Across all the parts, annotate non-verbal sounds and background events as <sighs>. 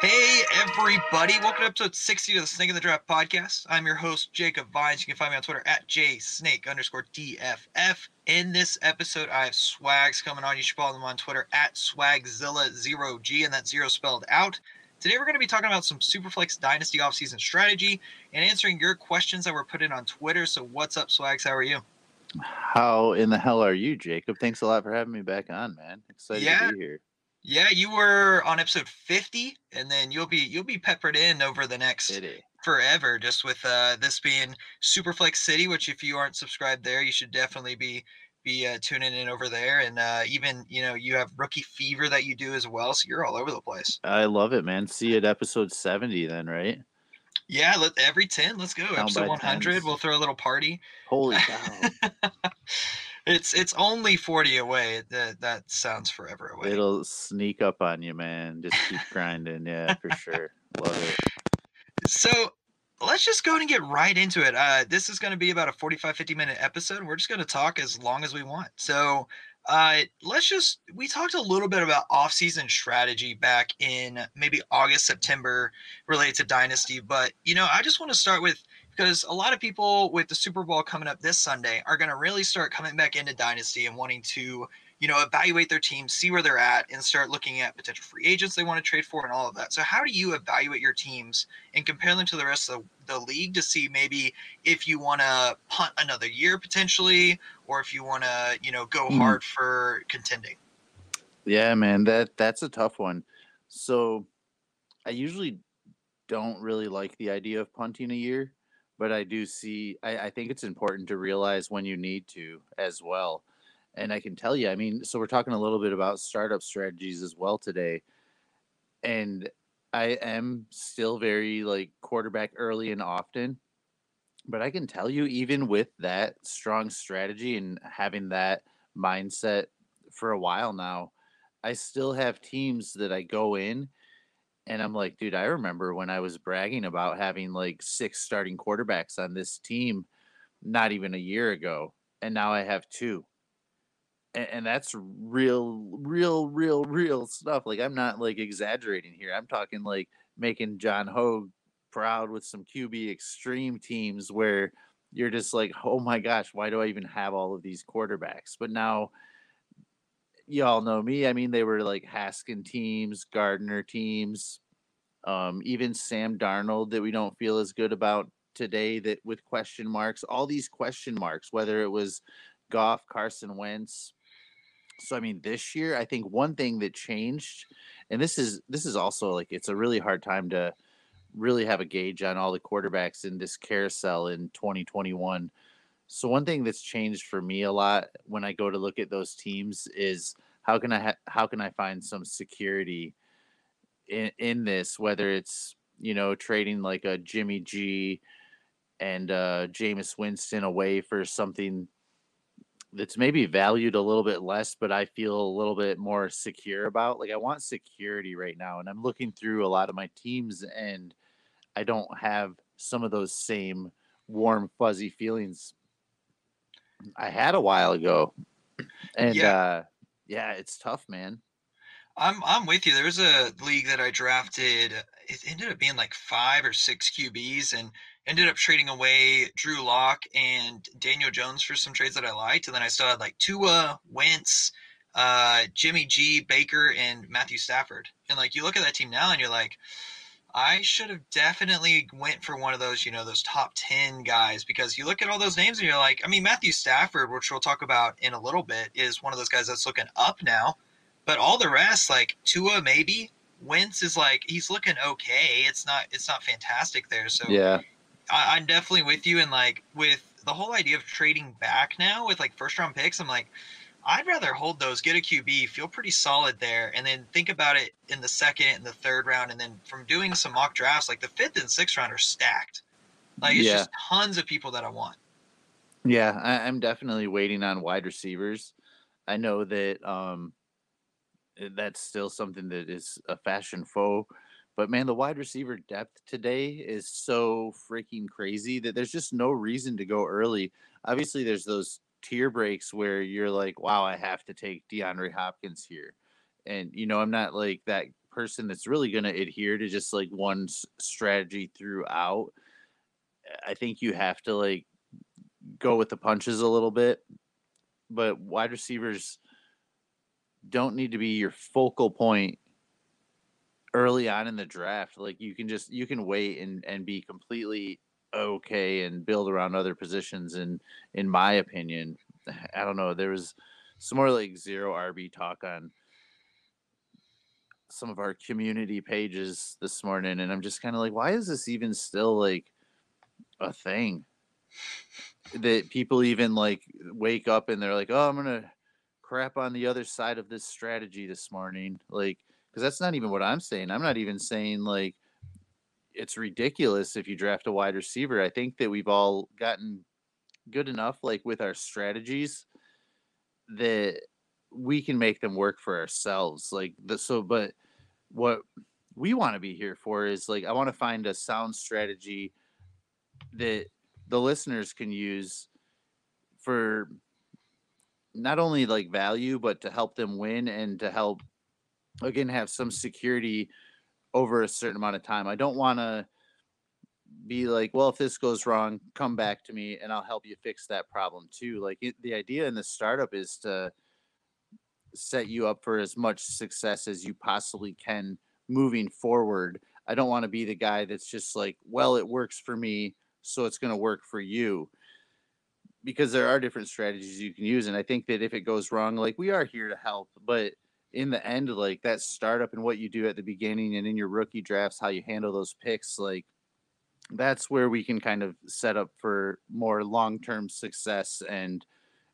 Hey, everybody. Welcome to episode 60 of the Snake in the Draft podcast. I'm your host, Jacob Vines. You can find me on Twitter at jsnake underscore DFF. In this episode, I have Swags coming on. You should follow them on Twitter at swagzilla0g, and that zero spelled out. Today, we're going to be talking about some Superflex Dynasty offseason strategy and answering your questions that were put in on Twitter. So, what's up, Swags? How are you? How in the hell are you, Jacob? Thanks a lot for having me back on, man. Excited Yeah. to be here. Yeah, you were on episode 50, and then you'll be you'll be peppered in over the next City. forever just with uh this being superflex city which if you aren't subscribed there you should definitely be be uh, tuning in over there and uh even you know you have rookie fever that you do as well so you're all over the place I love it, man. See you at episode 70 then, right? yeah let every 10 let's go Count episode 100 tens. we'll throw a little party Holy <laughs> cow. It's it's only 40 away that that sounds forever away It'll sneak up on you, man. Just keep grinding. Yeah, for sure. Love it. So let's just go ahead and get right into it. Uh, this is going to be about a 45, 50 minute episode. We're just going to talk as long as we want. So uh, let's just, we talked a little bit about off-season strategy back in maybe August, September related to Dynasty. But, you know, I just want to start with, because a lot of people with the Super Bowl coming up this Sunday are going to really start coming back into Dynasty and wanting to, you know, evaluate their team, see where they're at, and start looking at potential free agents they want to trade for and all of that. So, how do you evaluate your teams and compare them to the rest of the, the league to see maybe if you want to punt another year potentially, or if you want to, you know, go Mhm. hard for contending? Yeah, man, that that's a tough one. So I usually don't really like the idea of punting a year, but I do see I, I think it's important to realize when you need to as well. And I can tell you, I mean, so we're talking a little bit about startup strategies as well today. And I am still very like quarterback early and often. But I can tell you, even with that strong strategy and having that mindset for a while now, I still have teams that I go in and I'm like, dude, I remember when I was bragging about having like six starting quarterbacks on this team not even a year ago. And now I have two. And, and that's real, real, real, real stuff. Like, I'm not like exaggerating here. I'm talking like making John Hogue proud with some QB extreme teams where you're just like, oh my gosh, why do I even have all of these quarterbacks? But now, y'all know me. I mean, they were like Haskin teams, Gardner teams, um, even Sam Darnold that we don't feel as good about today that with question marks, all these question marks, whether it was Goff, Carson Wentz. So I mean, this year, I think one thing that changed, and this is this is also like it's a really hard time to really have a gauge on all the quarterbacks in this carousel in 2021. So one thing that's changed for me a lot when I go to look at those teams is how can I ha- how can I find some security in in this whether it's you know trading like a Jimmy G and uh Jameis Winston away for something that's maybe valued a little bit less but I feel a little bit more secure about. Like I want security right now and I'm looking through a lot of my teams and I don't have some of those same warm fuzzy feelings I had a while ago. And Yeah. uh yeah, it's tough, man. I'm I'm with you. There was a league that I drafted. It ended up being like five or six QBs, and ended up trading away Drew Lock and Daniel Jones for some trades that I liked, and then I still had like Tua, Wentz, uh, Jimmy G, Baker, and Matthew Stafford. And like you look at that team now, and you're like, I should have definitely went for one of those, you know, those top ten guys because you look at all those names and you're like, I mean, Matthew Stafford, which we'll talk about in a little bit, is one of those guys that's looking up now. But all the rest, like Tua, maybe Wentz is like he's looking okay. It's not it's not fantastic there. So Yeah. I, I'm definitely with you. And like with the whole idea of trading back now with like first round picks, I'm like, I'd rather hold those, get a QB, feel pretty solid there, and then think about it in the second and the third round, and then from doing some mock drafts, like the fifth and sixth round are stacked. Like it's Yeah. just tons of people that I want. Yeah, I, I'm definitely waiting on wide receivers. I know that um eh, that's still something that is a fashion foe. But man, the wide receiver depth today is so freaking crazy that there's just no reason to go early. Obviously, there's those tier breaks where you're like, wow, I have to take DeAndre Hopkins here. And, you know, I'm not like that person that's really going to adhere to just like one strategy throughout. I think you have to like go with the punches a little bit, but wide receivers don't need to be your focal point early on in the draft. Like you can just you can wait and and be completely okay and build around other positions and in my opinion, <sighs> I don't know, there was some more like zero RB talk on some of our community pages this morning and I'm just kind of like why is this even still like a thing? That people even like wake up and they're like, "Oh, I'm to crap on the other side of this strategy this morning." Like cuz that's not even what I'm saying. I'm not even saying like it's ridiculous if you draft a wide receiver. I think that we've all gotten good enough like with our strategies that we can make them work for ourselves. Like the so but what we want to be here for is like I want to find a sound strategy that the listeners can use for not only like value but to help them win and to help again have some security over a certain amount of time. I don't want to be like, well, if this goes wrong, come mm. back to me and I'll help you fix that problem too. Like it, the idea in the startup is to set you up for as much success as you possibly can moving forward. I don't want to be the guy that's just like, well, it works for me, so it's going to work for you. Because there are different strategies you can use. And I think that if it goes wrong, like we are here to help, but in the end, like that startup and what you do at the beginning and in your rookie drafts, how you handle those picks, like that's where we can kind of set up for more long-term success and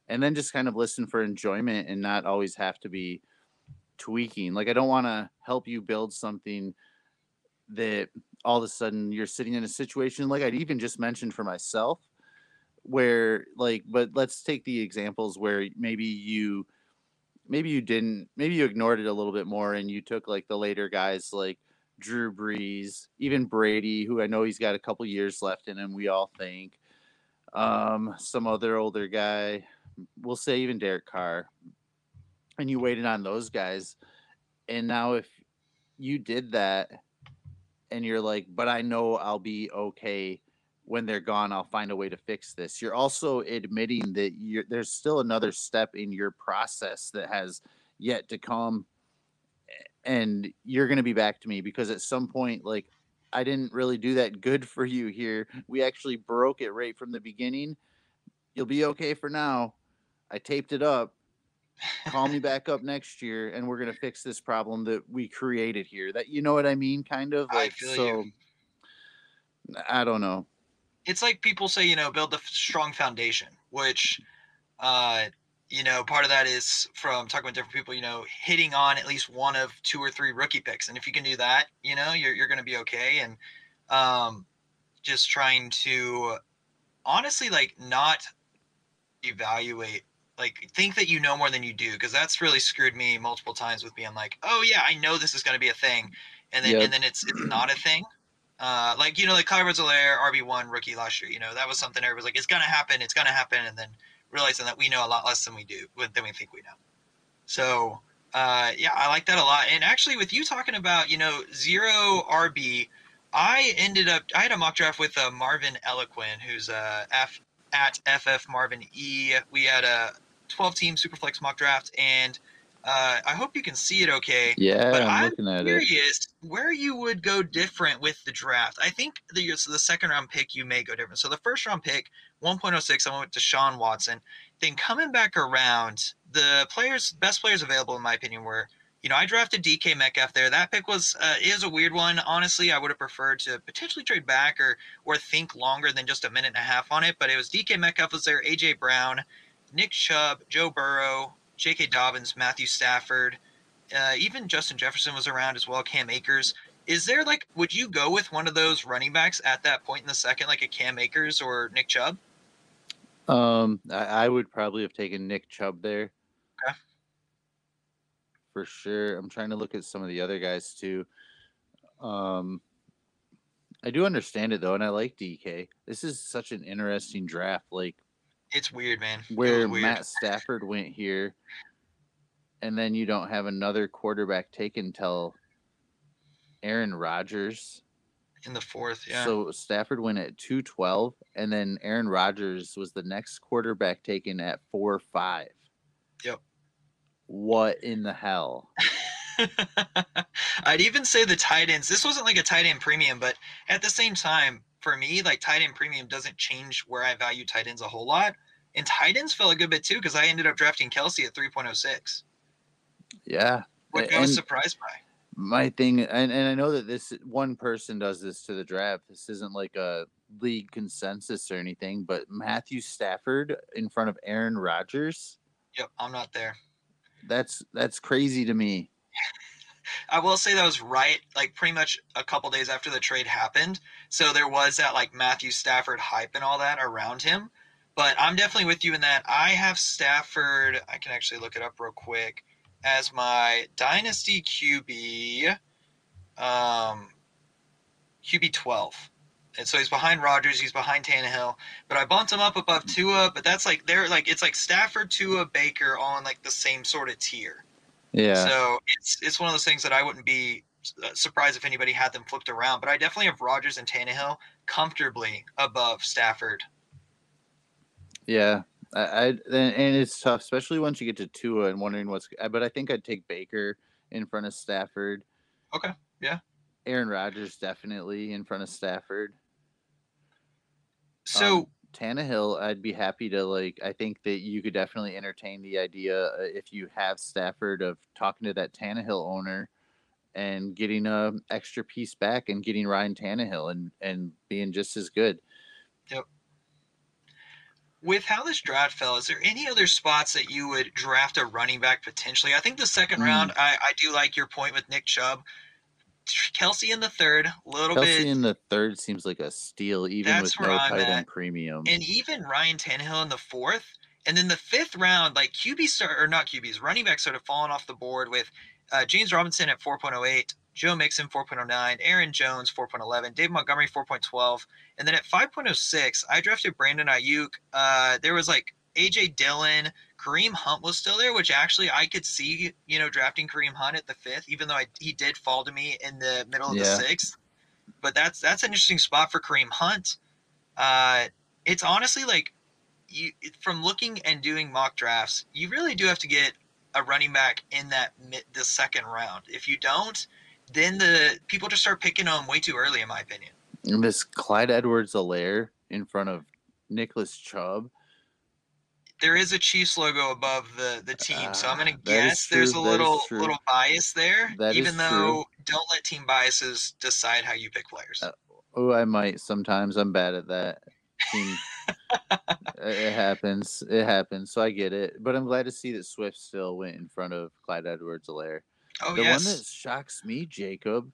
and then just kind of listen for enjoyment and not always have to be tweaking. Like I don't want to help you build something that all of a sudden you're sitting in a situation like I'd even just mentioned for myself where like but let's take the examples where maybe you maybe you didn't maybe you ignored it a little bit more and you took like the later guys like Drew Brees, even Brady, who I know he's got a couple years left in him, we all think. Um, some other older guy, we'll say even Derek Carr. And you waited on those guys. And now if you did that and you're like, but I know I'll be okay when they're gone, I'll find a way to fix this. You're also admitting that you're, there's still another step in your process that has yet to come and you're going to be back to me because at some point like I didn't really do that good for you here. We actually broke it right from the beginning. You'll be okay for now. I taped it up. Call me back up next year and we're going to fix this problem that we created here. That you know what I mean kind of I like so you. I don't know. It's like people say, you know, build a strong foundation, which, uh, you know, part of that is from talking with different people, you know, hitting on at least one of two or three rookie picks. And if you can do that, you know, you're, you're going to be okay. And um, just trying to honestly, like, not evaluate, like, think that you know more than you do, because that's really screwed me multiple times with being like, oh, yeah, I know this is going to be a thing. And then, Yep. and then it's, it's not a thing. Uh, like you know, like Clyde Edwards-Helaire, RB one rookie last year. You know, that was something everybody's like, it's gonna happen, it's gonna happen, and then realizing that we know a lot less than we do than we think we know. So uh, yeah, I like that a lot. And actually, with you talking about you know zero RB, I ended up I had a mock draft with uh, Marvin Eloquin, who's uh, F at FF Marvin E. We had a 12 team Superflex mock draft, and uh, I hope you can see it okay. Yeah, But I'm, I'm looking at it. where you would go different with the draft. I think the so the second round pick you may go different. So the first round pick, 1.06, I went to Sean Watson. Then coming back around, the players, best players available in my opinion were, you know, I drafted DK Metcalf there. That pick was uh, is a weird one. Honestly, I would have preferred to potentially trade back or or think longer than just a minute and a half on it. But it was DK Metcalf was there, AJ Brown, Nick Chubb, Joe Burrow, J.K. Dobbins, Matthew Stafford, uh, even Justin Jefferson was around as well. Cam Akers. Is there like, would you go with one of those running backs at that point in the second, like a Cam Akers or Nick Chubb? Um, I, I would probably have taken Nick Chubb there. Okay. For sure. I'm trying to look at some of the other guys too. Um, I do understand it though, and I like DK. This is such an interesting draft. Like It's weird, man. Where weird. Matt Stafford went here, and then you don't have another quarterback taken till Aaron Rodgers. In the fourth, yeah. So Stafford went at 212, and then Aaron Rodgers was the next quarterback taken at 4 5. Yep. What in the hell? <laughs> I'd even say the tight ends. This wasn't like a tight end premium, but at the same time, for me, like tight end premium doesn't change where I value tight ends a whole lot. And tight ends fell a good bit too because I ended up drafting Kelce at 3.06. Yeah. What I was surprised by. My thing, and, and I know that this one person does this to the draft. This isn't like a league consensus or anything, but Matthew Stafford in front of Aaron Rodgers. Yep, I'm not there. That's that's crazy to me. I will say that was right, like pretty much a couple days after the trade happened. So there was that like Matthew Stafford hype and all that around him. But I'm definitely with you in that. I have Stafford. I can actually look it up real quick as my dynasty QB, um, QB 12. And so he's behind Rodgers, he's behind Tannehill, but I bumped him up above Tua. But that's like they're like it's like Stafford, Tua, Baker all in like the same sort of tier. Yeah. So it's it's one of those things that I wouldn't be uh, surprised if anybody had them flipped around. But I definitely have Rodgers and Tannehill comfortably above Stafford. Yeah, I, I and it's tough, especially once you get to Tua and wondering what's. But I think I'd take Baker in front of Stafford. Okay. Yeah. Aaron Rodgers definitely in front of Stafford. So um, Tannehill, I'd be happy to like. I think that you could definitely entertain the idea uh, if you have Stafford of talking to that Tannehill owner and getting a extra piece back and getting Ryan Tannehill and and being just as good. Yep. With how this draft fell, is there any other spots that you would draft a running back potentially? I think the second mm. round, I, I do like your point with Nick Chubb. Kelce in the third, a little Kelce bit. Kelce in the third seems like a steal, even with no I'm tight end premium. And even Ryan Tannehill in the fourth. And then the fifth round, like QB start or not QBs, running backs started falling off the board with uh, James Robinson at 4.08, Joe Mixon 4.09, Aaron Jones 4.11, Dave Montgomery 4.12, and then at 5.06, I drafted Brandon Aiyuk. Uh, there was like AJ Dillon, Kareem Hunt was still there, which actually I could see, you know, drafting Kareem Hunt at the fifth, even though I, he did fall to me in the middle of yeah. the sixth. But that's that's an interesting spot for Kareem Hunt. Uh, it's honestly like you from looking and doing mock drafts, you really do have to get a running back in that mid, the second round. If you don't, then the people just start picking them way too early, in my opinion. This Clyde Edwards-Helaire in front of Nicholas Chubb there is a Chiefs logo above the the team, so I'm gonna uh, guess there's a little little bias there. That even though don't let team biases decide how you pick players. Uh, oh, I might sometimes. I'm bad at that. Team, <laughs> it happens. It happens. So I get it. But I'm glad to see that Swift still went in front of Clyde Edwards-Helaire. Oh, the yes. one that shocks me, Jacob,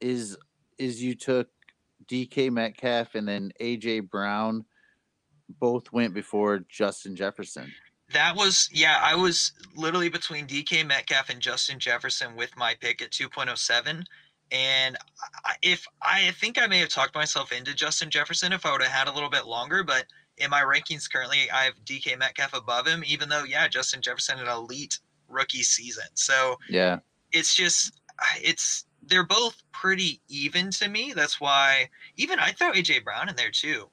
is is you took DK Metcalf and then AJ Brown both went before Justin Jefferson. That was yeah, I was literally between DK Metcalf and Justin Jefferson with my pick at 2.07 and if I think I may have talked myself into Justin Jefferson if I would have had a little bit longer, but in my rankings currently I have DK Metcalf above him even though yeah, Justin Jefferson an elite rookie season. So yeah. It's just it's they're both pretty even to me. That's why even I throw AJ Brown in there too.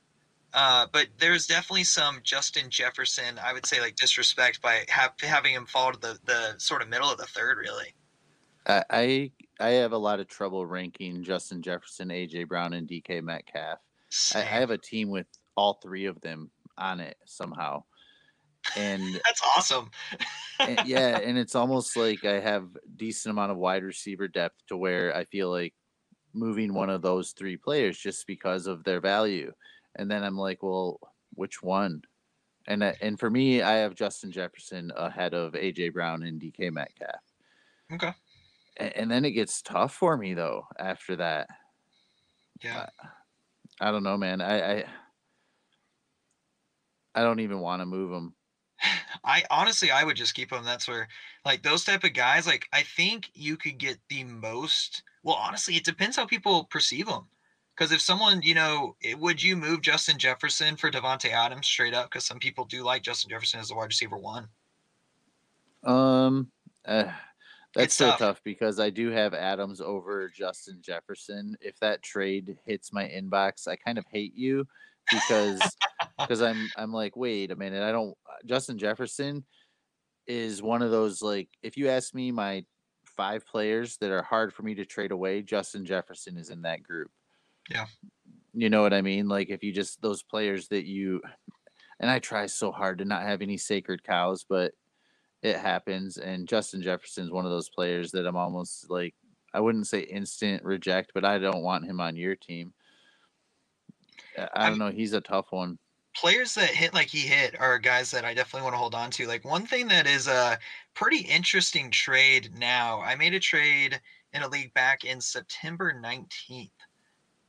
Uh, but there's definitely some Justin Jefferson, I would say, like disrespect by ha- having him fall to the, the sort of middle of the third, really. I I have a lot of trouble ranking Justin Jefferson, AJ Brown, and DK Metcalf. I, I, have a team with all three of them on it somehow, and <laughs> that's awesome. and, <laughs> yeah, and it's almost like I have decent amount of wide receiver depth to where I feel like moving one of those three players just because of their value and then I'm like, well, which one? And and for me, I have Justin Jefferson ahead of AJ Brown and DK Metcalf. Okay. And, and then it gets tough for me though after that. Yeah. I, I don't know, man. I, I I don't even want to move them. <sighs> I honestly, I would just keep them. That's where, like, those type of guys, like, I think you could get the most. Well, honestly, it depends how people perceive them. Because if someone, you know, would you move Justin Jefferson for Davante Adams straight up? Because some people do like Justin Jefferson as the wide receiver one. Um, uh, That's It's so tough. tough. because I do have Adams over Justin Jefferson. If that trade hits my inbox, I kind of hate you because <laughs> because I'm I'm like, wait a minute, I don't Justin Jefferson is one of those like if you ask me my five players that are hard for me to trade away, Justin Jefferson is in that group. Yeah. You know what I mean? Like if you just those players that you and I try so hard to not have any sacred cows, but it happens. And Justin Jefferson's one of those players that I'm almost like I wouldn't say instant reject, but I don't want him on your team. I- don't know. He's a tough one. players that hit like he hit are guys that I definitely want to hold on to. Like one thing that is a pretty interesting trade now. I made a trade in a league back in September 19th.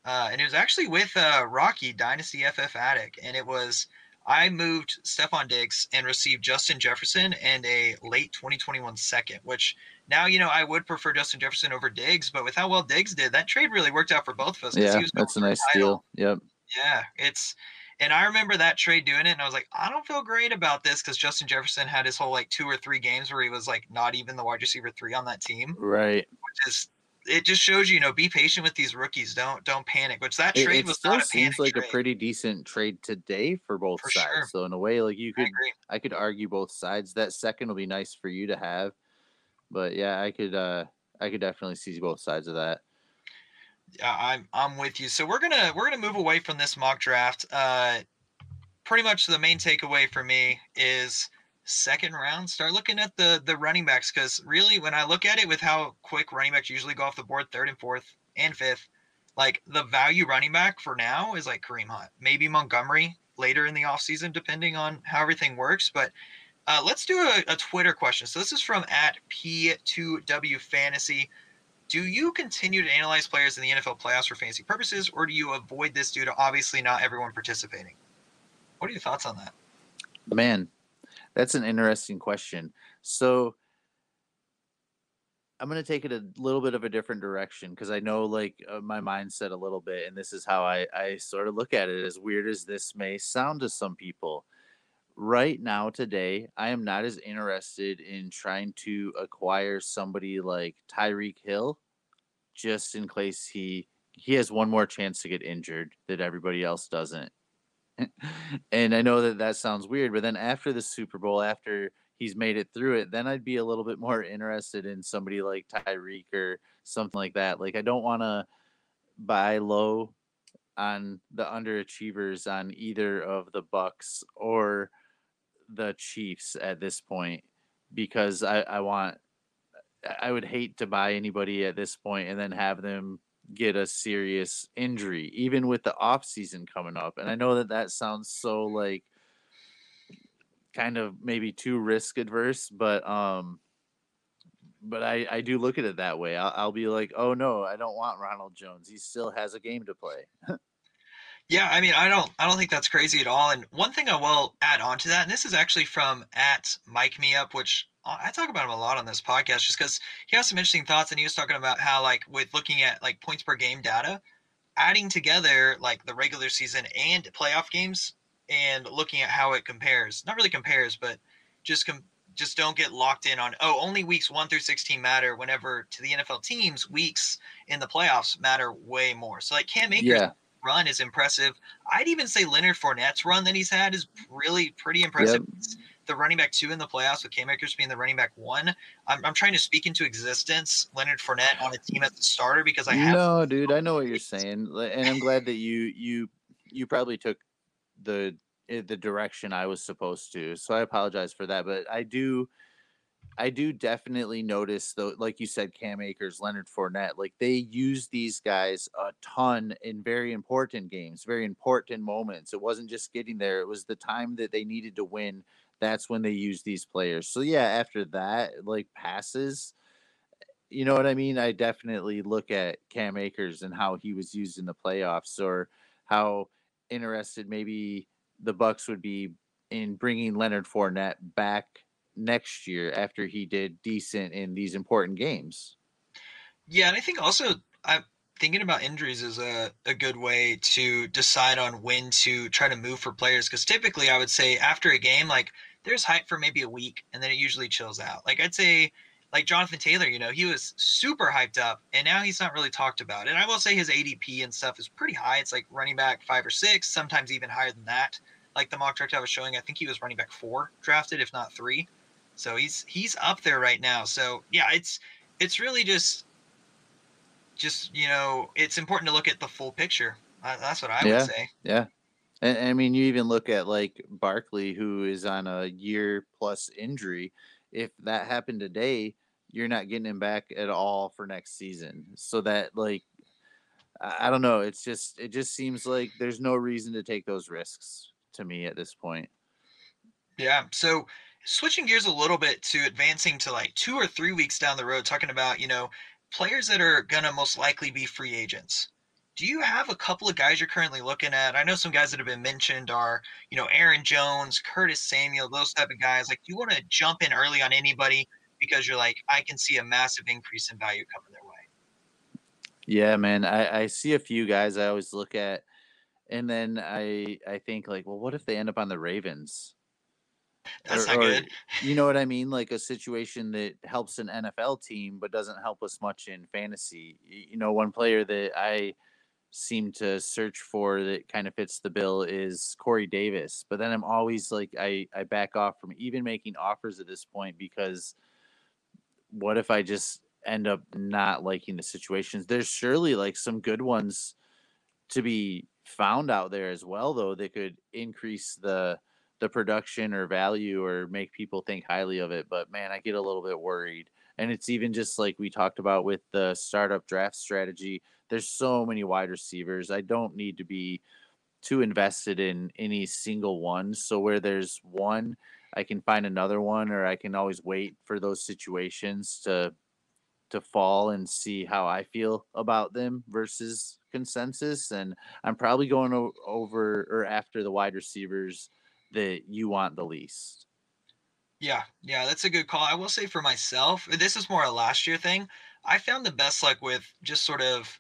Uh, and it was actually with uh, Rocky Dynasty FF Attic. And it was I moved Stefon Diggs and received Justin Jefferson and a late 2021 second, which now, you know, I would prefer Justin Jefferson over Diggs, but with how well Diggs did, that trade really worked out for both of us. Yeah, that's a nice deal. Yep. Yeah, it's and I remember that trade doing it, and I was like, I don't feel great about this because Justin Jefferson had his whole like two or three games where he was like not even the wide receiver three on that team. Right. Which is it just shows you, you know, be patient with these rookies. Don't don't panic. Which that trade it was still not a seems like trade. a pretty decent trade today for both For sides. sure. So in a way, like you could, agree. I could argue both sides. That second will be nice for you to have, but yeah, I could, uh I could definitely see both sides of that. Yeah, I'm I'm with you. So we're gonna we're gonna move away from this mock draft. Uh, pretty much the main takeaway for me is second round. Start looking at the the running backs because really, when I look at it with how quick running backs usually go off the board, third and fourth and fifth, like the value running back for now is like Kareem Hunt, maybe Montgomery later in the offseason, depending on how everything works. But uh, let's do a, a Twitter question. So this is from at P2W Fantasy. Do you continue to analyze players in the NFL playoffs for fantasy purposes, or do you avoid this due to obviously not everyone participating? What are your thoughts on that? Man, that's an interesting question. So I'm going to take it a little bit of a different direction because I know like uh, my mindset a little bit, and this is how I, I sort of look at it. As weird as this may sound to some people, right now, today, I am not as interested in trying to acquire somebody like Tyreek Hill just in case he he has one more chance to get injured that everybody else doesn't. <laughs> and I know that that sounds weird, but then after the Super Bowl, after he's made it through it, then I'd be a little bit more interested in somebody like Tyreek or something like that. Like I don't want to buy low on the underachievers on either of the Bucs or the Chiefs at this point because I, I want I would hate to buy anybody at this point and then have them get a serious injury, even with the off season coming up. And I know that that sounds so like kind of maybe too risk adverse, but um, but I I do look at it that way. I'll, I'll be like, oh no, I don't want Ronald Jones. He still has a game to play. <laughs> Yeah, I mean, I don't, I don't think that's crazy at all. And one thing I will add on to that, and this is actually from at Mike Me Up, which I talk about him a lot on this podcast, just because he has some interesting thoughts, and he was talking about how, like, with looking at like points per game data, adding together like the regular season and playoff games, and looking at how it compares. Not really compares, but just com- just don't get locked in on oh only weeks one through sixteen matter. Whenever to the NFL teams, weeks in the playoffs matter way more. So like Cam Akers Yeah, run is impressive. I'd even say Leonard Fournette's run that he's had is really pretty impressive. It's The running back two in the playoffs with Cam Akers being the running back one. I'm, I'm trying to speak into existence Leonard Fournette on a team as a starter because I have no, dude, I know what you're saying, and I'm glad that you you you probably took the eh, the direction I was supposed to. So I apologize for that, but I do I do definitely notice though, like you said, Cam Akers, Leonard Fournette, like they use these guys a ton in very important games, very important moments. It wasn't just getting there; it was the time that they needed to win. That's when they use these players. So yeah, after that, like passes, you know what I mean? I definitely look at Cam Akers and how he was used in the playoffs, or how interested maybe the Bucs would be in bringing Leonard Fournette back next year after he did decent in these important games. Yeah, and I think also I'm thinking about injuries is a, a good way to decide on when to try to move for players because typically I would say after a game, like there's hype for maybe a week and then it usually chills out. Like I'd say like Jonathan Taylor, you know, he was super hyped up and now he's not really talked about. And I will say his ADP and stuff is pretty high. It's like running back five or six, sometimes even higher than that. Like the mock draft I was showing, I think he was running back four drafted, if not three. So he's he's up there right now. So yeah, it's it's really just just you know it's important to look at the full picture. That's what I yeah, would say. Yeah. And, I mean, you even look at like Barkley, who is on a year plus injury. If that happened today, you're not getting him back at all for next season. So that like, I don't know. It's just it just seems like there's no reason to take those risks to me at this point. Yeah. So switching gears a little bit to advancing to like two or three weeks down the road, talking about, you know, players that are going to most likely be free agents. Do you have a couple of guys you're currently looking at? I know some guys that have been mentioned are, you know, Aaron Jones, Curtis Samuel, those type of guys. Like, do you want to jump in early on anybody because you're like, I can see a massive increase in value coming their way? Yeah, man. I, I see a few guys I always look at, and then I I think like, well, what if they end up on the Ravens? That's or, not good. Or, you know what I mean? Like a situation that helps an NFL team but doesn't help us much in fantasy. You know, one player that I seem to search for that kind of fits the bill is Corey Davis. But then I'm always like I, I back off from even making offers at this point because what if I just end up not liking the situations? There's surely like some good ones to be found out there as well though that could increase the the production or value or make people think highly of it. But man, I get a little bit worried. And it's even just like we talked about with the startup draft strategy. There's so many wide receivers. I don't need to be too invested in any single one. So where there's one, I can find another one, or I can always wait for those situations to to fall and see how I feel about them versus consensus. And I'm probably going over or after the wide receivers that you want the least. Yeah, yeah, that's a good call. I will say for myself, this is more a last year thing. I found the best luck with just sort of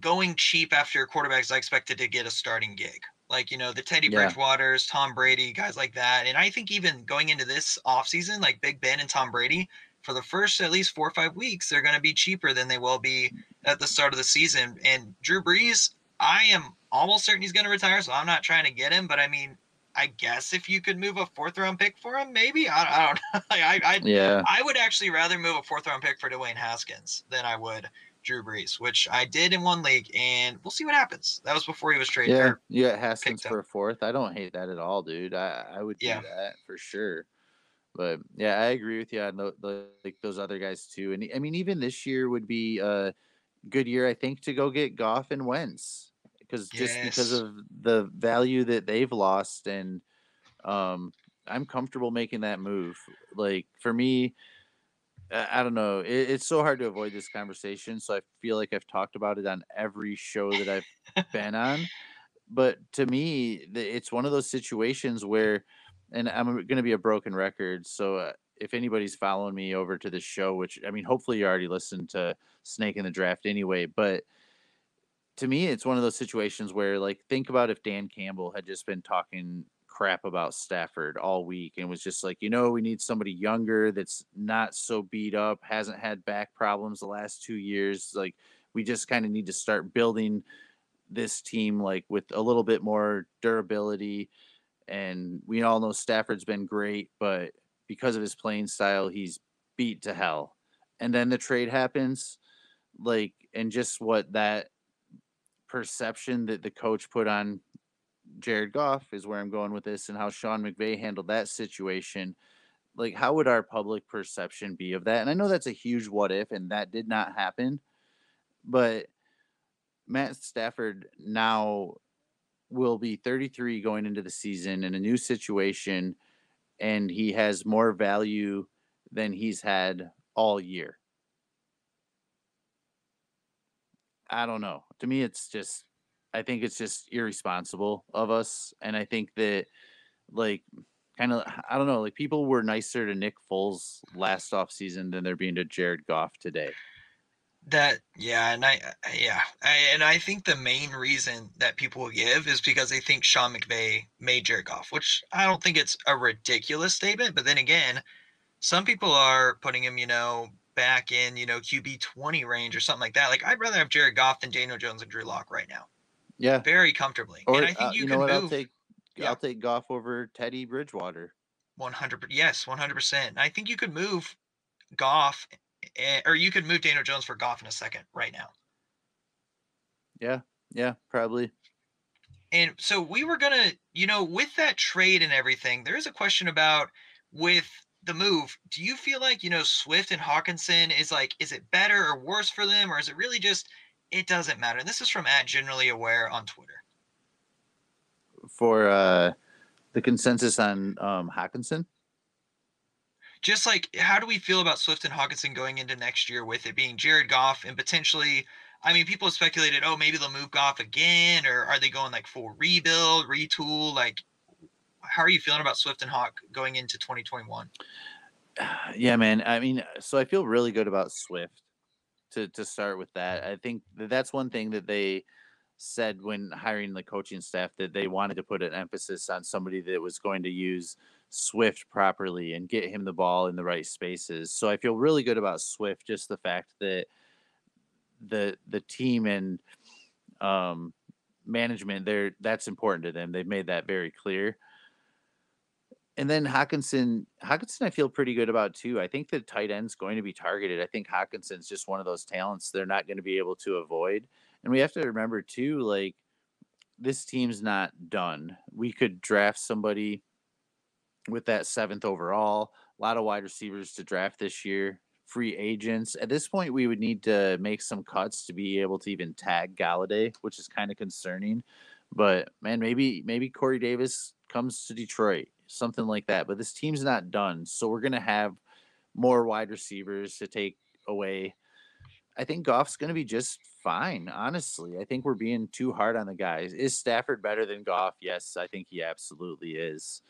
going cheap after quarterbacks I expected to get a starting gig. Like, you know, the Teddy yeah. Bridgewaters, Tom Brady, guys like that. And I think even going into this offseason, like Big Ben and Tom Brady, for the first at least four or five weeks, they're going to be cheaper than they will be at the start of the season. And Drew Brees, I am almost certain he's going to retire, so I'm not trying to get him. But I mean, I guess if you could move a fourth round pick for him, maybe I, I don't <laughs> know. I, I yeah. I would actually rather move a fourth round pick for Dwayne Haskins than I would Drew Brees, which I did in one league, and we'll see what happens. That was before he was traded. Yeah, you got Haskins for a fourth. I don't hate that at all, dude. I I would do yeah. that for sure. But yeah, I agree with you on the, the, like those other guys too. And I mean, even this year would be a good year, I think, to go get Goff and Wentz because just yes. because of the value that they've lost and um i'm comfortable making that move like for me i, don't know it, it's so hard to avoid this conversation so i feel like i've talked about it on every show that i've been on but to me it's one of those situations where and i'm going to be a broken record so uh, if anybody's following me over to the show which i mean hopefully you already listened to snake in the draft anyway but to me, it's one of those situations where, like, think about if Dan Campbell had just been talking crap about Stafford all week and was just like, you know, we need somebody younger that's not so beat up, hasn't had back problems the last two years. Like, we just kind of need to start building this team like with a little bit more durability. And we all know Stafford's been great, but because of his playing style, he's beat to hell. And then the trade happens, like, and just what that perception that the coach put on Jared Goff is where I'm going with this and how Sean McVay handled that situation. Like, how would our public perception be of that? And I know that's a huge what if, and that did not happen. But Matt Stafford now will be 33 going into the season in a new situation, and he has more value than he's had all year. I don't know. To me, it's just, I think it's just irresponsible of us. And I think that, like, kind of, I don't know, like people were nicer to Nick Foles last off season than they're being to Jared Goff today. That yeah, and I uh, yeah, I, and I think the main reason that people give is because they think Sean McVay made Jared Goff, which I don't think it's a ridiculous statement. But then again, Some people are putting him, you know, back in, you know, QB 20 range or something like that. Like I'd rather have Jared Goff than Daniel Jones and Drew Lock right now. Yeah. Very comfortably. Or and I think uh, you, you, can know what? move I'll take yeah. I'll take Goff over Teddy Bridgewater. 100 yes 100% i think you could move goff eh, or you could move daniel jones for goff in a second right now Yeah. Yeah. Probably. and so we were gonna you know with that trade and everything there is a question about with the move do you feel like you know swift and hockenson is like is it better or worse for them or is it really just it doesn't matter? And this is from at generally aware on twitter. For uh the consensus on um Hockenson. just like how do we feel about Swift and Hockenson going into next year with it being Jared Goff and potentially I mean people have speculated oh maybe they'll move Goff again or are they going like full rebuild retool? Like how are you feeling about Swift and Hawk going into 2021 <sighs> Yeah, man. I mean, so I feel really good about Swift to to start with that. I think that that's one thing that they said when hiring the coaching staff that they wanted to put an emphasis on somebody that was going to use Swift properly and get him the ball in the right spaces. So I feel really good about Swift just the fact that the the team and um management there that's important to them. They've made that very clear. And then Hockenson, Hockenson, I feel pretty good about too. I think the tight end's going to be targeted. I think Hockenson's just one of those talents they're not going to be able to avoid. And we have to remember too, like this team's not done. We could draft somebody with that seventh overall. A lot of wide receivers to draft this year. Free agents. At this point, we would need to make some cuts to be able to even tag Golladay, which is kind of concerning. But man, maybe maybe Corey Davis comes to Detroit, something like that. But this team's not done, so we're gonna have more wide receivers to take away. I think Goff's gonna be just fine. Honestly, I think we're being too hard on the guys. Is Stafford better than Goff? Yes, I think he absolutely is.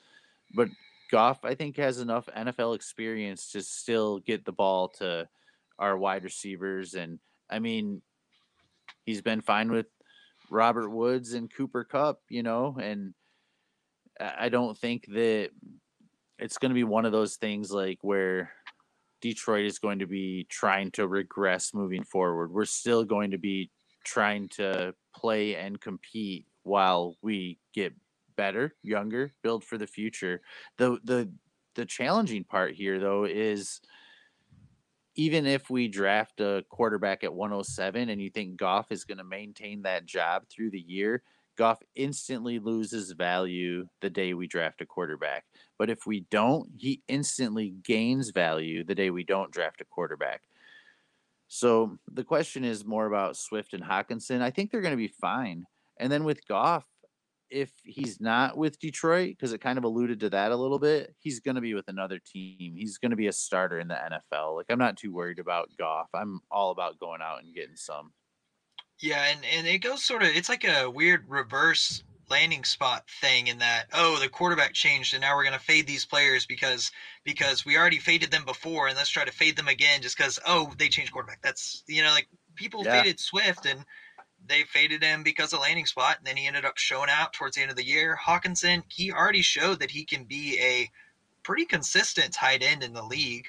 But Goff, I think, has enough NFL experience to still get the ball to our wide receivers. And I mean, he's been fine with Robert Woods and Cooper Kupp, you know, and I don't think that it's going to be one of those things like where Detroit is going to be trying to regress moving forward. We're still going to be trying to play and compete while we get better, younger, build for the future. The the the challenging part here though is even if we draft a quarterback at 107 and you think Goff is going to maintain that job through the year, Goff instantly loses value the day we draft a quarterback. But if we don't, he instantly gains value the day we don't draft a quarterback. So the question is more about Swift and Hockenson. I think they're going to be fine. And then with Goff, if he's not with Detroit, because it kind of alluded to that a little bit, he's going to be with another team. He's going to be a starter in the NFL. Like I'm not too worried about Goff. I'm all about going out and getting some. Yeah, and and it goes sort of it's like a weird reverse landing spot thing in that oh the quarterback changed and now we're going to fade these players because because we already faded them before and let's try to fade them again just because oh they changed quarterback. That's you know like people Yeah. faded Swift and they faded him because of landing spot and then he ended up showing out towards the end of the year. Hockenson he already showed that he can be a pretty consistent tight end in the league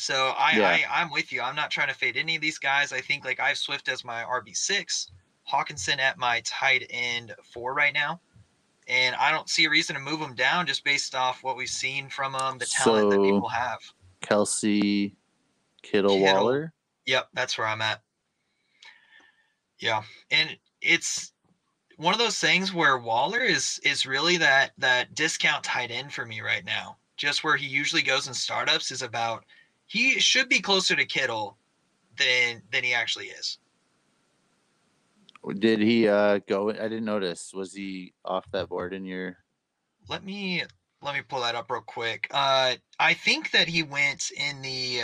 so I, Yeah. I I'm with you I'm not trying to fade any of these guys I think like I have Swift as my RB six Hockenson at my tight end four right now. And I don't see a reason to move them down just based off what we've seen from him, the talent that So- people have. Kelce, Kittle, Kittle. Waller. Yep, that's where I'm at. Yeah. And it's one of those things where Waller is is really that that discount tight end for me right now. Just where he usually goes in startups is about he should be closer to Kittle than than he actually is. Did he uh go? I didn't notice. Was he off that board in your? let me let me pull that up real quick. Uh, I think that he went in the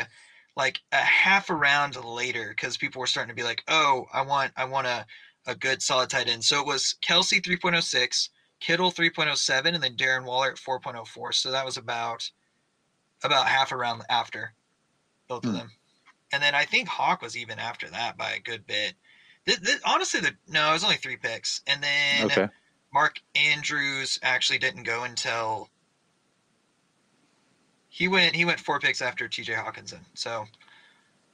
like a half a round later because people were starting to be like, "Oh, I want I want a a good solid tight end." So it was Kelce 3.06, Kittle 3.07, and then Darren Waller at 4.04. So that was about about half a round after both of Hmm. them. And then I think Hawk was even after that by a good bit. Th- th- honestly, the, no, it was only three picks, and then Okay. Mark Andrews actually didn't go until He went he went four picks after T.J. Hockenson. So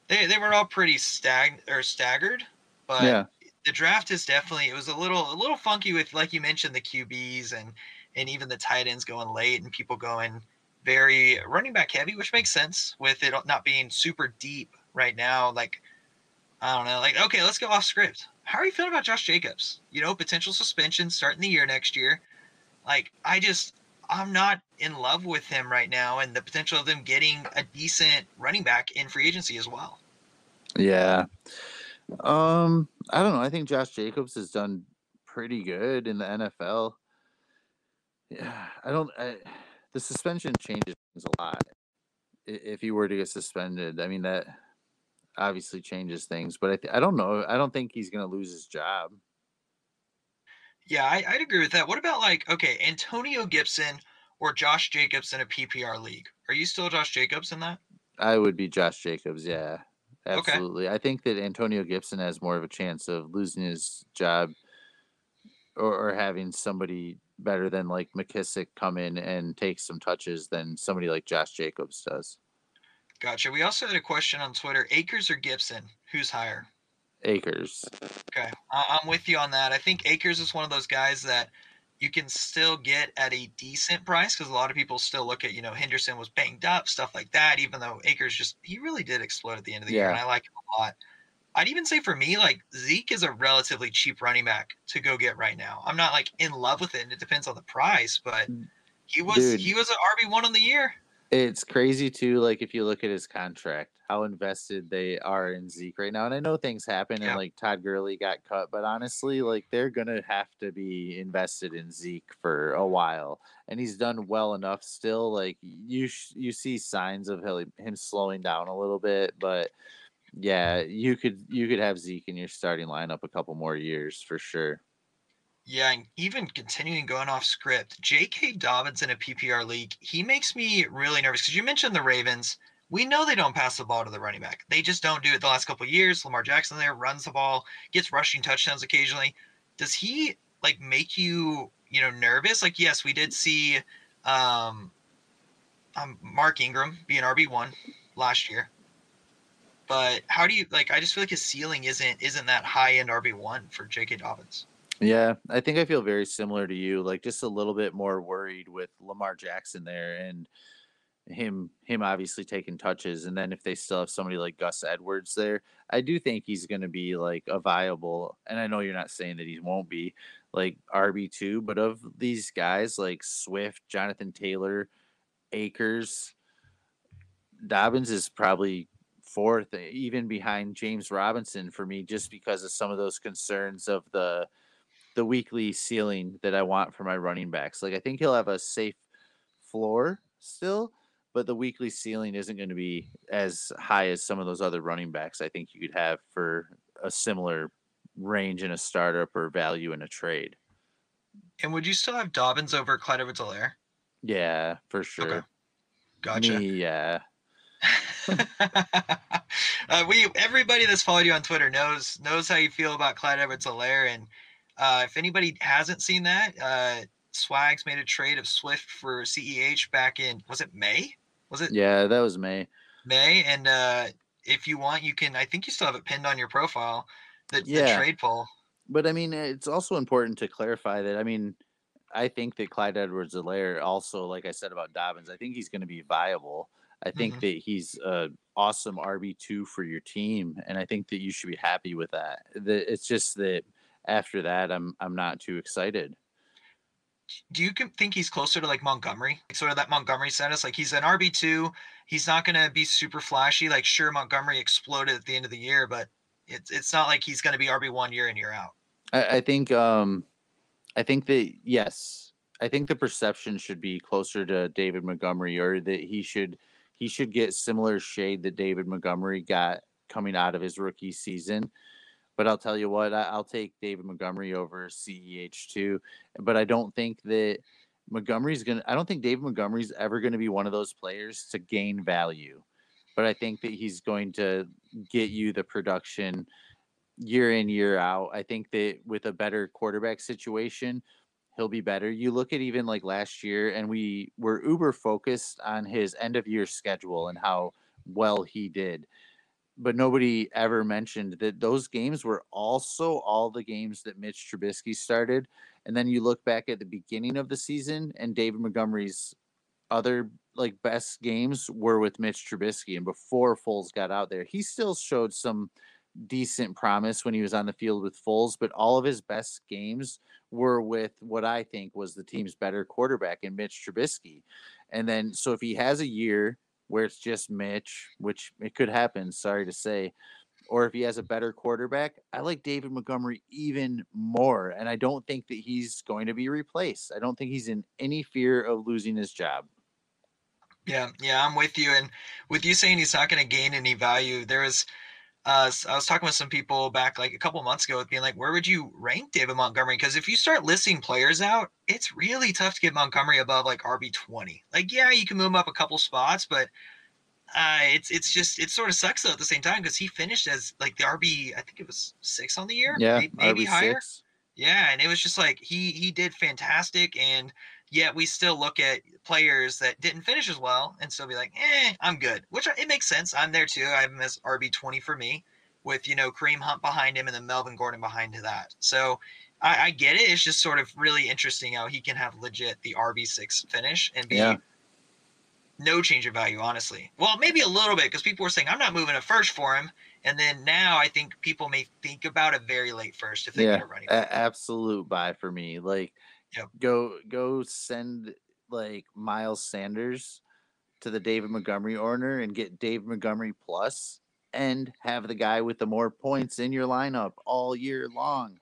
they they were all pretty stag or staggered, but yeah, the draft is definitely it was a little a little funky with like you mentioned the QBs and and even the tight ends going late and people going very running back heavy, which makes sense with it not being super deep right now. Like I don't know, like okay, let's go off script. How are you feeling about Josh Jacobs? You know, potential suspension starting the year next year. Like I just I'm not in love with him right now and the potential of them getting a decent running back in free agency as well. Yeah. Um, I don't know. I think Josh Jacobs has done pretty good in the NFL. Yeah, I don't. I, the suspension changes things a lot. If he were to get suspended, I mean that obviously changes things. But I, th- I don't know. I don't think he's going to lose his job. Yeah, I, I'd agree with that. What about like okay, Antonio Gibson or Josh Jacobs in a PPR league? Are you still Josh Jacobs in that? I would be Josh Jacobs. Yeah, absolutely. Okay. I think that Antonio Gibson has more of a chance of losing his job or, or having somebody better than like McKissic come in and take some touches than somebody like Josh Jacobs does. Gotcha. We also had a question on Twitter: Akers or Gibson? Who's higher? Akers. Okay, I'm with you on that. I think Akers is one of those guys that you can still get at a decent price because a lot of people still look at you know Henderson was banged up, stuff like that. Even though Akers just he really did explode at the end of the yeah. year, and I like him a lot. I'd even say for me, like Zeke is a relatively cheap running back to go get right now. I'm not like in love with it, and it depends on the price, but mm, he was Dude, he was an RB one on the year. It's crazy too. Like if you look at his contract, how invested they are in Zeke right now. And I know things happen, yeah. and like Todd Gurley got cut, but honestly, like they're gonna have to be invested in Zeke for a while. And he's done well enough still. Like you, sh- you see signs of him slowing down a little bit, but yeah, you could you could have Zeke in your starting lineup a couple more years for sure. Yeah, and even continuing going off script, J.K. Dobbins in a PPR league, he makes me really nervous because you mentioned the Ravens. We know they don't pass the ball to the running back. They just don't do it the last couple years. Lamar Jackson there runs the ball, gets rushing touchdowns occasionally. Does he like make you, you know, nervous? Like, yes, we did see um, um Mark Ingram be an RB one last year. But how do you like I just feel like his ceiling isn't isn't that high end RB one for J.K. Dobbins. Yeah, I think I feel very similar to you, like just a little bit more worried with Lamar Jackson there and him him obviously taking touches and then if they still have somebody like Gus Edwards there, I do think he's going to be like a viable and I know you're not saying that he won't be like RB2, but of these guys like Swift, Jonathan Taylor, Akers, Dobbins is probably fourth even behind James Robinson for me just because of some of those concerns of the the weekly ceiling that I want for my running backs. Like I think he'll have a safe floor still, but the weekly ceiling isn't going to be as high as some of those other running backs I think you could have for a similar range in a startup or value in a trade. And would you still have Dobbins over Clyde edwards Yeah, for sure. Okay. Gotcha. Me, yeah. <laughs> uh, we everybody that's followed you on Twitter knows knows how you feel about Clyde Edwards-Helaire and uh, if anybody hasn't seen that, uh, Swags made a trade of Swift for CEH back in was it May? Was it? Yeah, that was May. May, and uh, if you want, you can. I think you still have it pinned on your profile. The, yeah. the trade poll. But I mean, it's also important to clarify that. I mean, I think that Clyde Edwards-Helaire also, like I said about Dobbins, I think he's going to be viable. I think mm-hmm. that he's an awesome RB two for your team, and I think that you should be happy with that. It's just that after that, I'm I'm not too excited. Do you think he's closer to like Montgomery, like sort of that Montgomery status? Like he's an RB two. He's not going to be super flashy. Like sure, Montgomery exploded at the end of the year, but it's it's not like he's going to be RB one year in year out. I, I think um, I think that yes, I think the perception should be closer to David Montgomery, or that he should he should get similar shade that David Montgomery got coming out of his rookie season but I'll tell you what, I, will take David Montgomery over CEH2. But I don't think that Montgomery's gonna. I don't think David Montgomery's ever going to be one of those players to gain value. But I think that he's going to get you the production year in year out. I think that with a better quarterback situation, he'll be better. You look at even like last year, and we were uber focused on his end of year schedule and how well he did. But nobody ever mentioned that those games were also all the games that Mitch Trubisky started. And then you look back at the beginning of the season, and David Montgomery's other like best games were with Mitch Trubisky. And before Foles got out there, he still showed some decent promise when he was on the field with Foles, but all of his best games were with what I think was the team's better quarterback in Mitch Trubisky. And then, so if he has a year where it's just Mitch, which it could happen, sorry to say, or if he has a better quarterback, I like David Montgomery even more. And I don't think that he's going to be replaced. I don't think he's in any fear of losing his job. Yeah, yeah, I'm with you. And with you saying he's not going to gain any value, there is uh, I was talking with some people back like a couple months ago, being like, where would you rank David Montgomery? Because if you start listing players out, it's really tough to get Montgomery above like RB twenty. Like, yeah, you can move him up a couple spots, but uh, it's it's just it sort of sucks though at the same time because he finished as like the RB, I think it was six on the year, Yeah, maybe, maybe RB6. higher. Yeah, and it was just like he he did fantastic, and yet we still look at players that didn't finish as well and still be like, eh, I'm good. Which it makes sense. I'm there too. I have him as RB twenty for me, with you know Kareem Hunt behind him and then Melvin Gordon behind that. So I, I get it. It's just sort of really interesting how he can have legit the RB six finish and be Yeah. no change of value, honestly. Well, maybe a little bit because people were saying I'm not moving a first for him. And then now I think people may think about a very late first if they Yeah, get a running a- back. absolute buy for me. Like, Yep. go go send like Miles Sanders to the David Montgomery owner and get David Montgomery plus, and have the guy with the more points in your lineup all year long.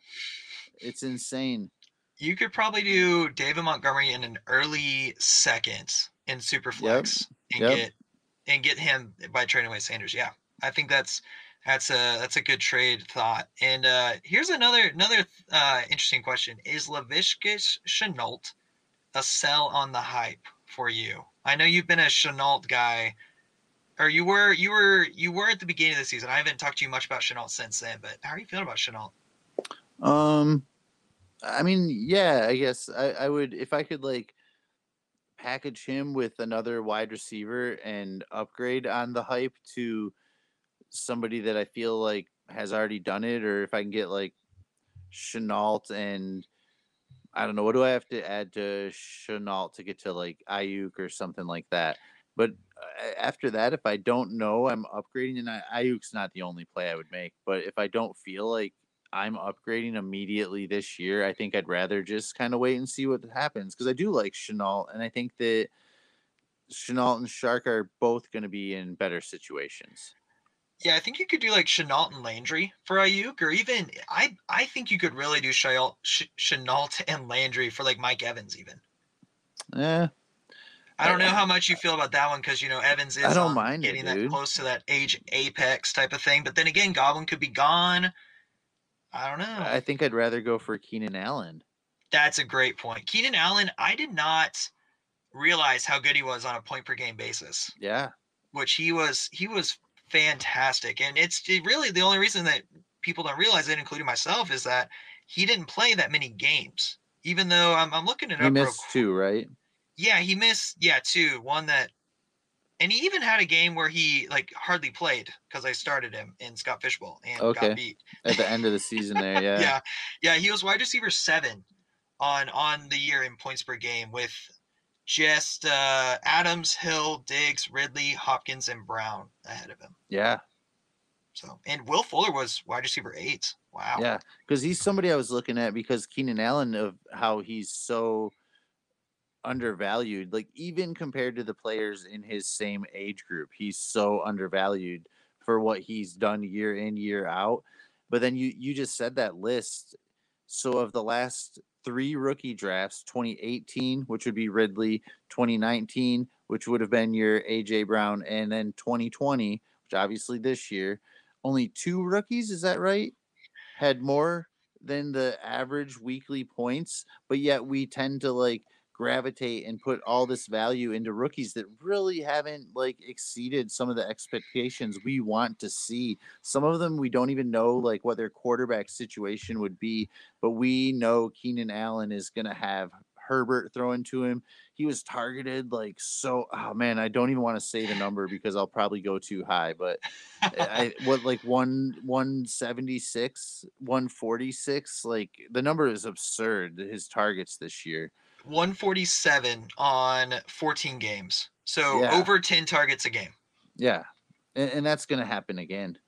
It's insane. You could probably do David Montgomery in an early second in Superflex and Yep. get and get him by trading away Sanders. Yeah, I think that's that's a that's a good trade thought. And uh, here's another another uh, interesting question: Is Laviska Shenault a sell on the hype for you? I know you've been a Shenault guy, or you were you were you were at the beginning of the season. I haven't talked to you much about Shenault since then, but how are you feeling about Shenault? Um, I mean, yeah, I guess I, I would if I could like package him with another wide receiver and upgrade on the hype to somebody that I feel like has already done it, or if I can get like Shenault and I don't know what do I have to add to Shenault to get to like Aiyuk or something like that. But uh, after that, if I don't know I'm upgrading, and Aiyuk's not the only play I would make, but if I don't feel like I'm upgrading immediately this year, I think I'd rather just kind of wait and see what happens because I do like Shenault, and I think that Shenault and Chark are both going to be in better situations. Yeah, I think you could do like Shenault and Landry for Aiyuk, or even I I think you could really do Shenault, Ch- Shenault and Landry for like Mike Evans even. Yeah. I don't know how much you feel about that one because you know Evans is I don't on mind it, getting that close to that age apex type of thing. But then again, Godwin could be gone. I don't know. I think I'd rather go for Keenan Allen. That's a great point. Keenan Allen, I did not realize how good he was on a point per game basis. Yeah, which he was he was fantastic and it's really the only reason that people don't realize it including myself is that he didn't play that many games even though i'm, I'm looking it he up real missed quick. two, right? yeah he missed yeah two one that and he even had a game where he like hardly played because i started him in Scott Fish Bowl and Okay. got beat At the end of the season, there, <laughs> yeah. yeah yeah he was wide receiver seven on on the year in points per game with just uh adams hill diggs ridley hopkins and brown ahead of him yeah. So and Will Fuller was wide receiver eight. Wow. Yeah, because he's somebody I was looking at because Keenan Allen of how he's so undervalued, like even compared to the players in his same age group, he's so undervalued for what he's done year in year out. But then you you just said that list. So of the last three rookie drafts, 2018, which would be Ridley, 2019, which would have been your AJ Brown, and then 2020, which obviously this year, only two rookies, is that right? Had more than the average weekly points, but yet we tend to like gravitate and put all this value into rookies that really haven't like exceeded some of the expectations we want to see. Some of them we don't even know like what their quarterback situation would be, but we know Keenan Allen is going to have Herbert throwing to him. He was targeted like so. Oh man, I don't even want to say the number because I'll probably go too high. But I what like one one seventy six, one forty six. Like the number is absurd. His targets this year. 147 on 14 games. So yeah. over 10 targets a game. Yeah. And, and that's going to happen again.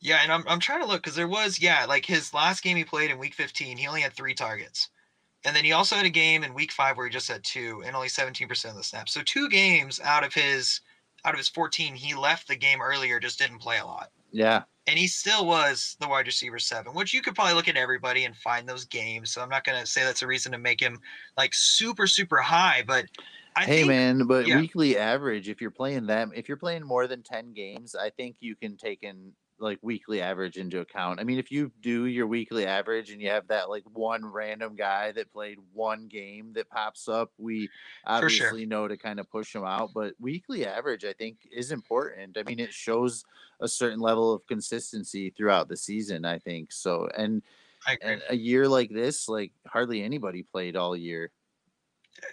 Yeah. And I'm, I'm trying to look because there was, yeah, like his last game he played in week 15, he only had three targets. And then he also had a game in week five where he just had two and only 17% of the snaps. So two games out of his out of his 14, he left the game earlier, just didn't play a lot. Yeah. And he still was the wide receiver seven, which you could probably look at everybody and find those games. So I'm not gonna say that's a reason to make him like super, super high, but I hey think, man, but yeah. weekly average, if you're playing them, if you're playing more than 10 games, I think you can take in like weekly average into account. I mean, if you do your weekly average and you have that like one random guy that played one game that pops up, we obviously sure. know to kind of push them out. But weekly average, I think, is important. I mean, it shows a certain level of consistency throughout the season. I think so. And, and a year like this, like hardly anybody played all year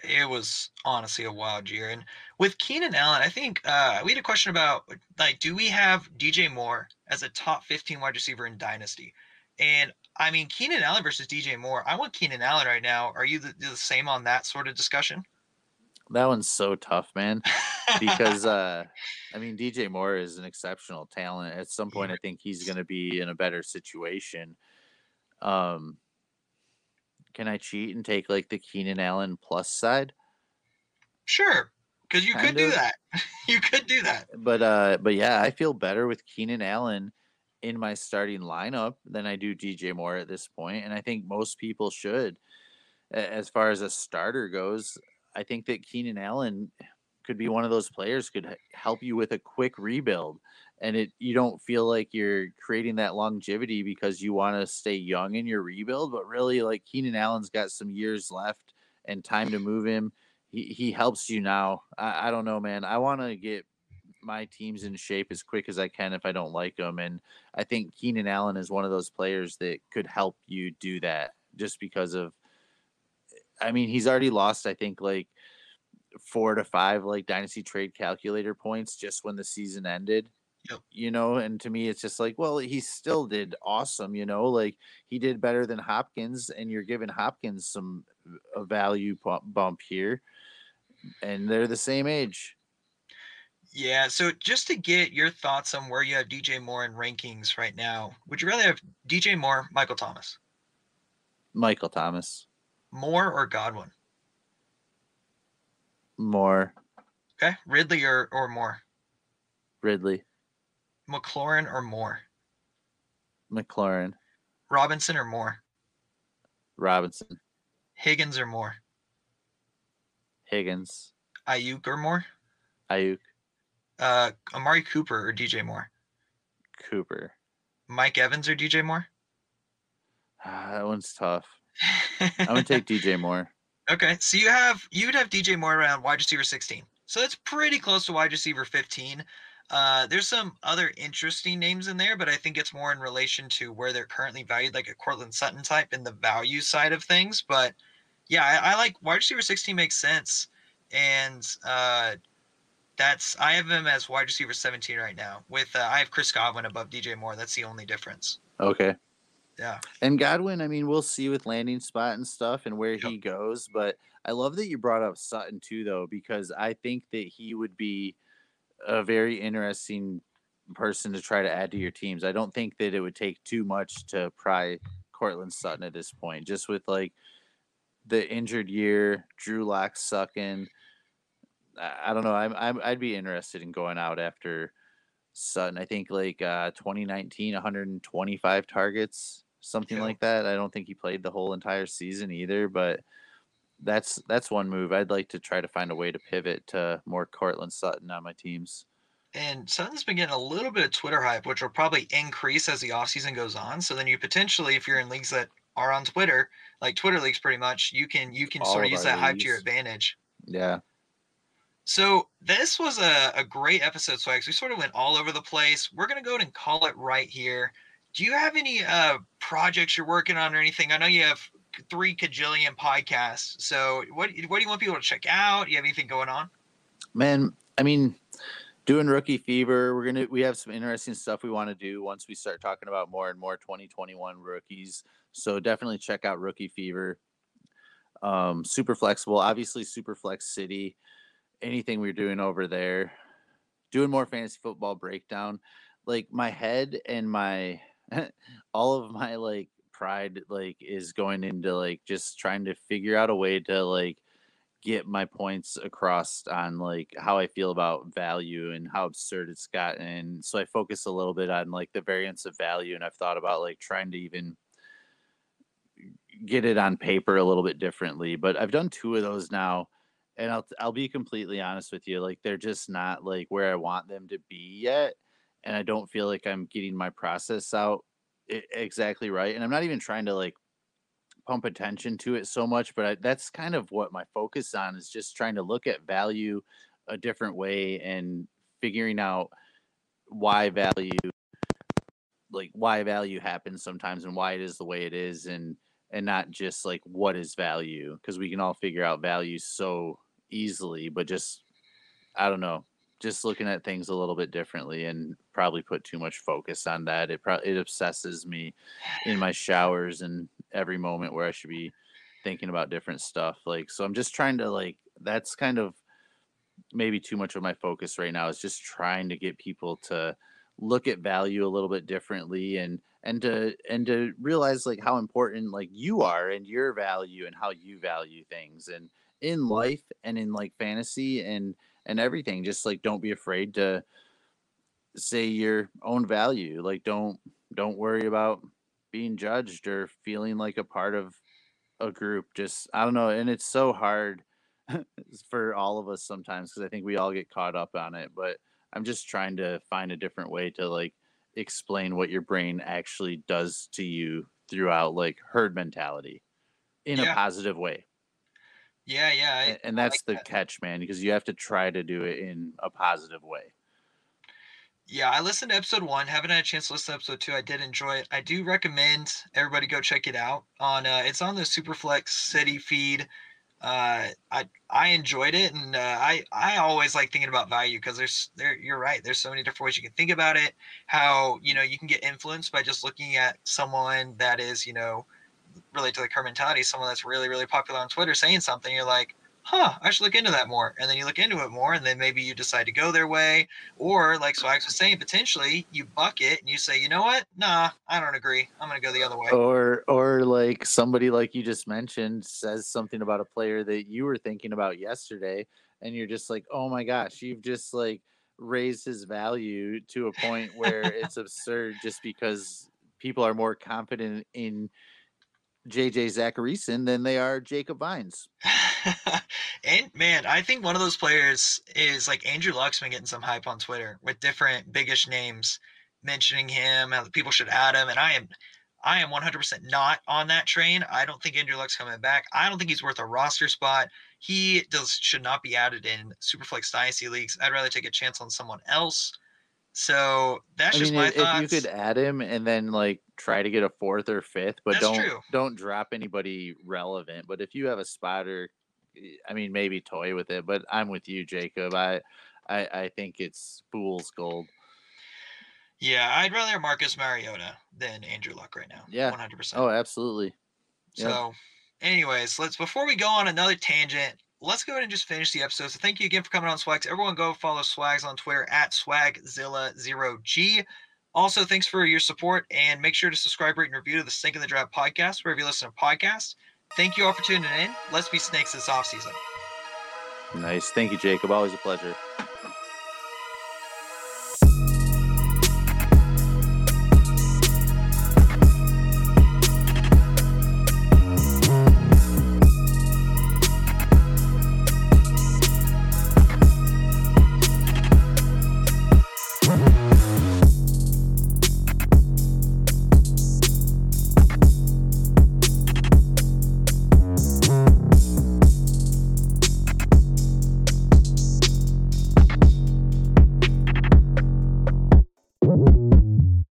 it was honestly a wild year. And with Keenan Allen, I think uh, we had a question about like, do we have DJ Moore as a top 15 wide receiver in Dynasty? And I mean, Keenan Allen versus DJ Moore. I want Keenan Allen right now. Are you the, the same on that sort of discussion? That one's so tough, man. <laughs> Because uh, I mean, DJ Moore is an exceptional talent. At some point, I think he's going to be in a better situation. Um, can I cheat and take like the Keenan Allen plus side? Sure, because you kind could of. do that. <laughs> you could do that. But uh, but yeah, I feel better with Keenan Allen in my starting lineup than I do DJ Moore at this point, and I think most people should. As far as a starter goes, I think that Keenan Allen could be one of those players could help you with a quick rebuild and it you don't feel like you're creating that longevity because you want to stay young in your rebuild but really like Keenan Allen's got some years left and time to move him. He, he helps you now. I, I don't know man. I want to get my teams in shape as quick as I can if I don't like them and I think Keenan Allen is one of those players that could help you do that just because of I mean he's already lost I think like four to five like dynasty trade calculator points just when the season ended Yep. You know, and to me, it's just like, well, he still did awesome. You know, like he did better than Hopkins, and you're giving Hopkins some uh, a value bump here, and they're the same age. Yeah. So just to get your thoughts on where you have DJ Moore in rankings right now, would you rather have DJ Moore, Michael Thomas? Michael Thomas. Moore or Godwin? Moore. Okay. Ridley or, or Moore? Ridley. McLaurin or Moore? McLaurin. Robinson or Moore? Robinson. Higgins or Moore? Higgins. Aiyuk or Moore? Aiyuk. Uh, Amari Cooper or DJ Moore? Cooper. Mike Evans or DJ Moore? Ah, <sighs> that one's tough. <laughs> I'm gonna take DJ Moore. Okay, so you have you would have DJ Moore around wide receiver 16. So that's pretty close to wide receiver 15. Uh, there's some other interesting names in there, but I think it's more in relation to where they're currently valued, like a Courtland Sutton type in the value side of things. But yeah, I, I like wide receiver 16 makes sense. And uh, that's I have him as wide receiver 17 right now. With uh, I have Chris Godwin above DJ Moore. That's the only difference. Okay. Yeah. And Godwin, I mean, we'll see with landing spot and stuff and where yep. he goes. But I love that you brought up Sutton too, though, because I think that he would be a very interesting person to try to add to your teams. I don't think that it would take too much to pry Courtland Sutton at this point, just with like the injured year, Drew Lock sucking. I don't know. I'm, I'm I'd be interested in going out after Sutton. I think like uh, 2019, 125 targets, something yeah. like that. I don't think he played the whole entire season either, but that's that's one move. I'd like to try to find a way to pivot to more Courtland Sutton on my teams. And Sutton's been getting a little bit of Twitter hype, which will probably increase as the offseason goes on. So then you potentially, if you're in leagues that are on Twitter, like Twitter leagues, pretty much. You can you can All sort of use that hype to your advantage. Yeah. So this was a, a great episode, Swags. We sort of went all over the place. We're gonna go ahead and call it right here. Do you have any uh projects you're working on or anything? I know you have three cajillion podcasts. So what what do you want people to check out? You have anything going on? Man, I mean, doing rookie fever, we're gonna we have some interesting stuff we want to do once we start talking about more and more 2021 rookies. So definitely check out Rookie Fever. Um, super flexible, obviously Superflex City. Anything we're doing over there, doing more fantasy football breakdown. Like my head and my <laughs> all of my like pride like is going into like just trying to figure out a way to like get my points across on like how I feel about value and how absurd it's gotten. So I focus a little bit on like the variance of value, and I've thought about like trying to even get it on paper a little bit differently. But I've done two of those now, and I'll I'll be completely honest with you, like they're just not like where I want them to be yet, and I don't feel like I'm getting my process out exactly right. And I'm not even trying to like pump attention to it so much, but I, that's kind of what my focus on is just trying to look at value a different way and figuring out why value like why value happens sometimes and why it is the way it is and and not just like what is value because we can all figure out value so easily but just i don't know just looking at things a little bit differently and probably put too much focus on that. It probably it obsesses me in my showers and every moment where i should be thinking about different stuff like so i'm just trying to like that's kind of maybe too much of my focus right now is just trying to get people to look at value a little bit differently and and to and to realize like how important like you are and your value and how you value things and in life and in like fantasy and and everything just like don't be afraid to say your own value like don't don't worry about being judged or feeling like a part of a group just i don't know and it's so hard <laughs> for all of us sometimes because i think we all get caught up on it but i'm just trying to find a different way to like explain what your brain actually does to you throughout like herd mentality in Yeah. a positive way Yeah, yeah. I- and that's like the that. catch man because you have to try to do it in a positive way Yeah, I listened to episode one. Haven't had a chance to listen to episode two. I did enjoy it. I do recommend everybody go check it out. On uh, it's on the Superflex City feed. Uh, I I enjoyed it, and uh, I I always like thinking about value because there's there you're right. There's so many different ways you can think about it. How you know you can get influenced by just looking at someone that is you know related to the current mentality. Someone that's really really popular on Twitter saying something. You're like, huh, I should look into that more. And then you look into it more, and then maybe you decide to go their way. Or, like Swags was saying, potentially you buck it and you say, you know what? Nah, I don't agree. I'm going to go the other way. or or like somebody like you just mentioned says something about a player that you were thinking about yesterday and you're just like oh my gosh you've just like raised his value to a point where <laughs> it's absurd just because people are more confident in JJ Zachariason than they are Jacob Vines. <laughs> and man, I think one of those players is like Andrew Luck's been getting some hype on Twitter with different biggish names mentioning him, how people should add him. And I am I am 100% not on that train. I don't think Andrew Luck's coming back. I don't think he's worth a roster spot. He does should not be added in Superflex Dynasty leagues. I'd rather take a chance on someone else. So that's I just mean, my if thoughts. you could add him and then like try to get a fourth or fifth, but That's don't true. don't drop anybody relevant. But if you have a spotter, eh, I mean, maybe toy with it. But I'm with you, Jacob. I I, I think it's fool's gold. Yeah, I'd rather Marcus Mariota than Andrew Luck right now. Yeah. 100%. Oh, absolutely. Yep. So, anyways, let's before we go on another tangent, let's go ahead and just finish the episode. So, thank you again for coming on Swags. Everyone, go follow Swags on Twitter at Swagzilla0G. Also, thanks for your support and make sure to subscribe, rate, and review to the Snake in the Draft podcast wherever you listen to podcasts. Thank you all for tuning in. Let's be snakes this offseason. Nice. Thank you, Jacob. Always a pleasure.